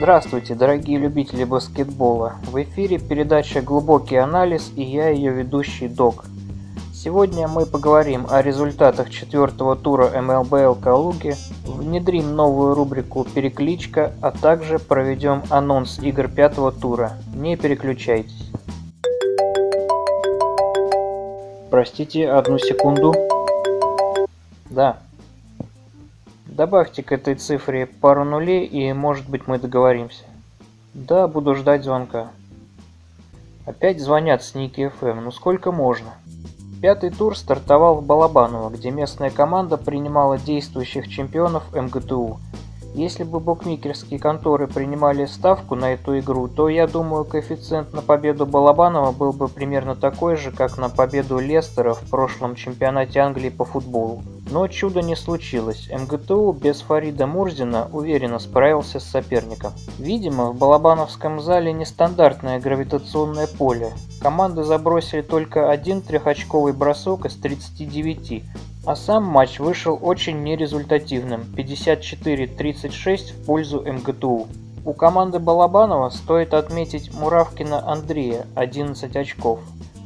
Здравствуйте, дорогие любители баскетбола. В эфире передача «Глубокий анализ» и я ее ведущий Док. Сегодня мы поговорим о результатах четвертого тура МЛБЛ Калуги, внедрим новую рубрику «Перекличка», а также проведем анонс игр пятого тура. Не переключайтесь. Простите, одну секунду. Да. Добавьте к этой цифре пару нулей и, может быть, мы договоримся. Да, буду ждать звонка. Опять звонят с Ники ФМ, ну сколько можно? Пятый тур стартовал в Балабаново, где местная команда принимала действующих чемпионов МГТУ. Если бы букмекерские конторы принимали ставку на эту игру, то я думаю коэффициент на победу Балабанова был бы примерно такой же, как на победу Лестера в прошлом чемпионате Англии по футболу. Но чуда не случилось. МГТУ без Фарида Мурзина уверенно справился с соперником. Видимо, в Балабановском зале нестандартное гравитационное поле. Команды забросили только один трехочковый бросок из 39, а сам матч вышел очень нерезультативным – 54-36 в пользу МГТУ. У команды Балабанова стоит отметить Муравкина Андрея – 11 очков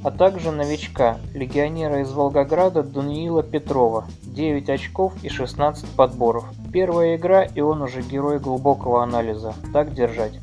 а также новичка, легионера из Волгограда Даниила Петрова, 9 очков и 16 подборов. Первая игра и он уже герой глубокого анализа. Так держать.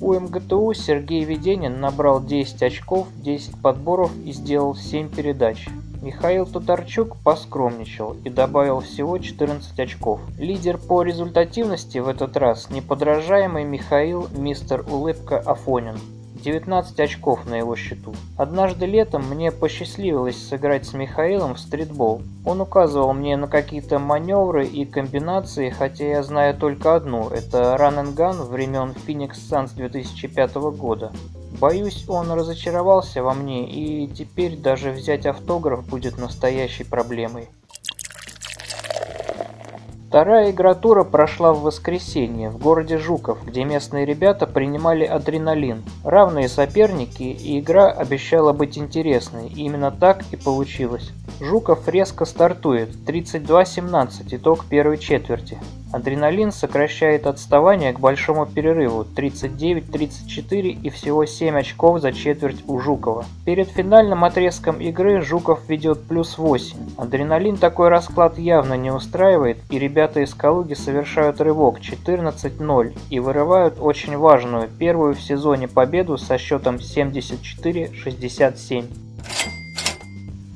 У МГТУ Сергей Веденин набрал 10 очков, 10 подборов и сделал 7 передач. Михаил Тутарчук поскромничал и добавил всего 14 очков. Лидер по результативности в этот раз неподражаемый Михаил Мистер Улыбка Афонин 19 очков на его счету. Однажды летом мне посчастливилось сыграть с Михаилом в стритбол. Он указывал мне на какие-то маневры и комбинации, хотя я знаю только одну, это Run and Gun времен Phoenix Suns 2005 года. Боюсь, он разочаровался во мне, и теперь даже взять автограф будет настоящей проблемой. Вторая игра тура прошла в воскресенье в городе Жуков, где местные ребята принимали адреналин. Равные соперники, и игра обещала быть интересной, и именно так и получилось. Жуков резко стартует, 32-17 итог первой четверти. Адреналин сокращает отставание к большому перерыву 39-34 и всего 7 очков за четверть у Жукова. Перед финальным отрезком игры Жуков ведет плюс 8. Адреналин такой расклад явно не устраивает и ребята из Калуги совершают рывок 14-0 и вырывают очень важную первую в сезоне победу со счетом 74-67.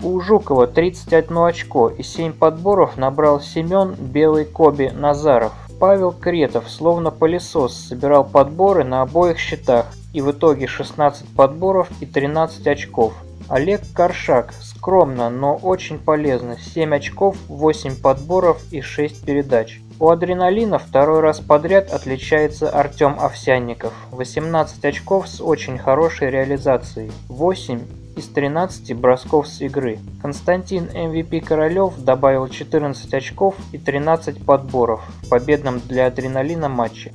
У Жукова 31 очко и 7 подборов набрал Семен Белый Коби Назаров. Павел Кретов, словно пылесос, собирал подборы на обоих счетах и в итоге 16 подборов и 13 очков. Олег Коршак, скромно, но очень полезно, 7 очков, 8 подборов и 6 передач. У адреналина второй раз подряд отличается Артем Овсянников, 18 очков с очень хорошей реализацией, 8 из 13 бросков с игры. Константин MVP Королев добавил 14 очков и 13 подборов в победном для адреналина матче.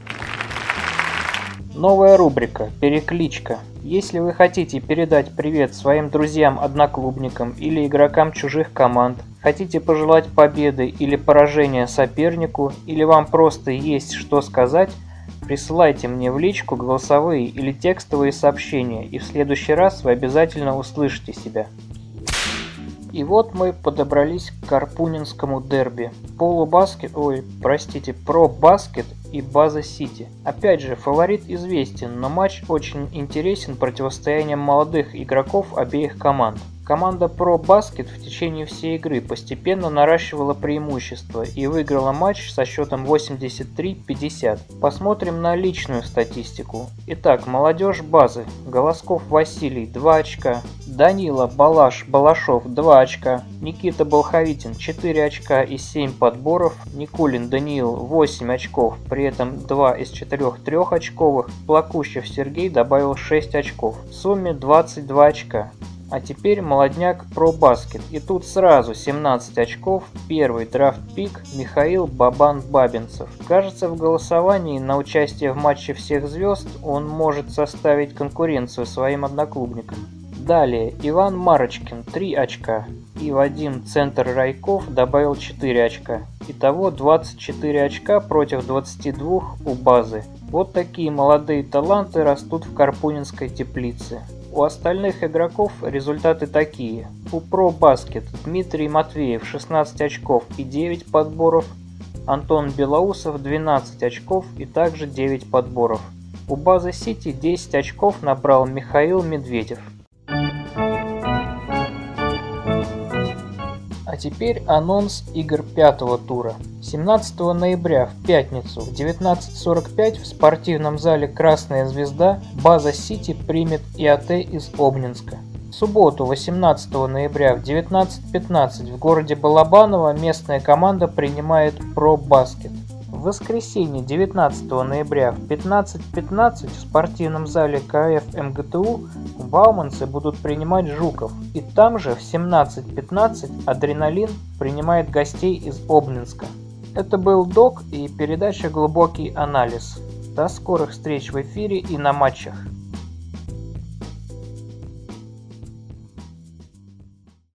Новая рубрика «Перекличка». Если вы хотите передать привет своим друзьям-одноклубникам или игрокам чужих команд, хотите пожелать победы или поражения сопернику, или вам просто есть что сказать – Присылайте мне в личку голосовые или текстовые сообщения, и в следующий раз вы обязательно услышите себя. И вот мы подобрались к Карпунинскому дерби. Полубаскет, ой, простите, про баскет и База Сити. Опять же, фаворит известен, но матч очень интересен противостоянием молодых игроков обеих команд. Команда Pro Basket в течение всей игры постепенно наращивала преимущество и выиграла матч со счетом 83-50. Посмотрим на личную статистику. Итак, молодежь базы. Голосков Василий 2 очка. Данила Балаш Балашов 2 очка. Никита Болховитин 4 очка и 7 подборов. Никулин Даниил 8 очков, при этом 2 из 4 трехочковых. Плакущев Сергей добавил 6 очков. В сумме 22 очка. А теперь молодняк про баскет. И тут сразу 17 очков. Первый драфт-пик Михаил Бабан-Бабинцев. Кажется, в голосовании на участие в матче всех звезд он может составить конкуренцию своим одноклубникам. Далее Иван Марочкин 3 очка и Вадим Центр Райков добавил 4 очка. Итого 24 очка против 22 у базы. Вот такие молодые таланты растут в Карпунинской теплице. У остальных игроков результаты такие. У Pro Basket Дмитрий Матвеев 16 очков и 9 подборов, Антон Белоусов 12 очков и также 9 подборов. У базы Сити 10 очков набрал Михаил Медведев. Теперь анонс игр пятого тура. 17 ноября в пятницу в 19.45 в спортивном зале «Красная звезда» база «Сити» примет ИАТ из Обнинска. В субботу 18 ноября в 19.15 в городе Балабаново местная команда принимает «Про Баскет». В воскресенье 19 ноября в 15.15 .15 в спортивном зале КФ МГТУ бауманцы будут принимать Жуков. И там же в 17.15 Адреналин принимает гостей из Обнинска. Это был ДОК и передача «Глубокий анализ». До скорых встреч в эфире и на матчах.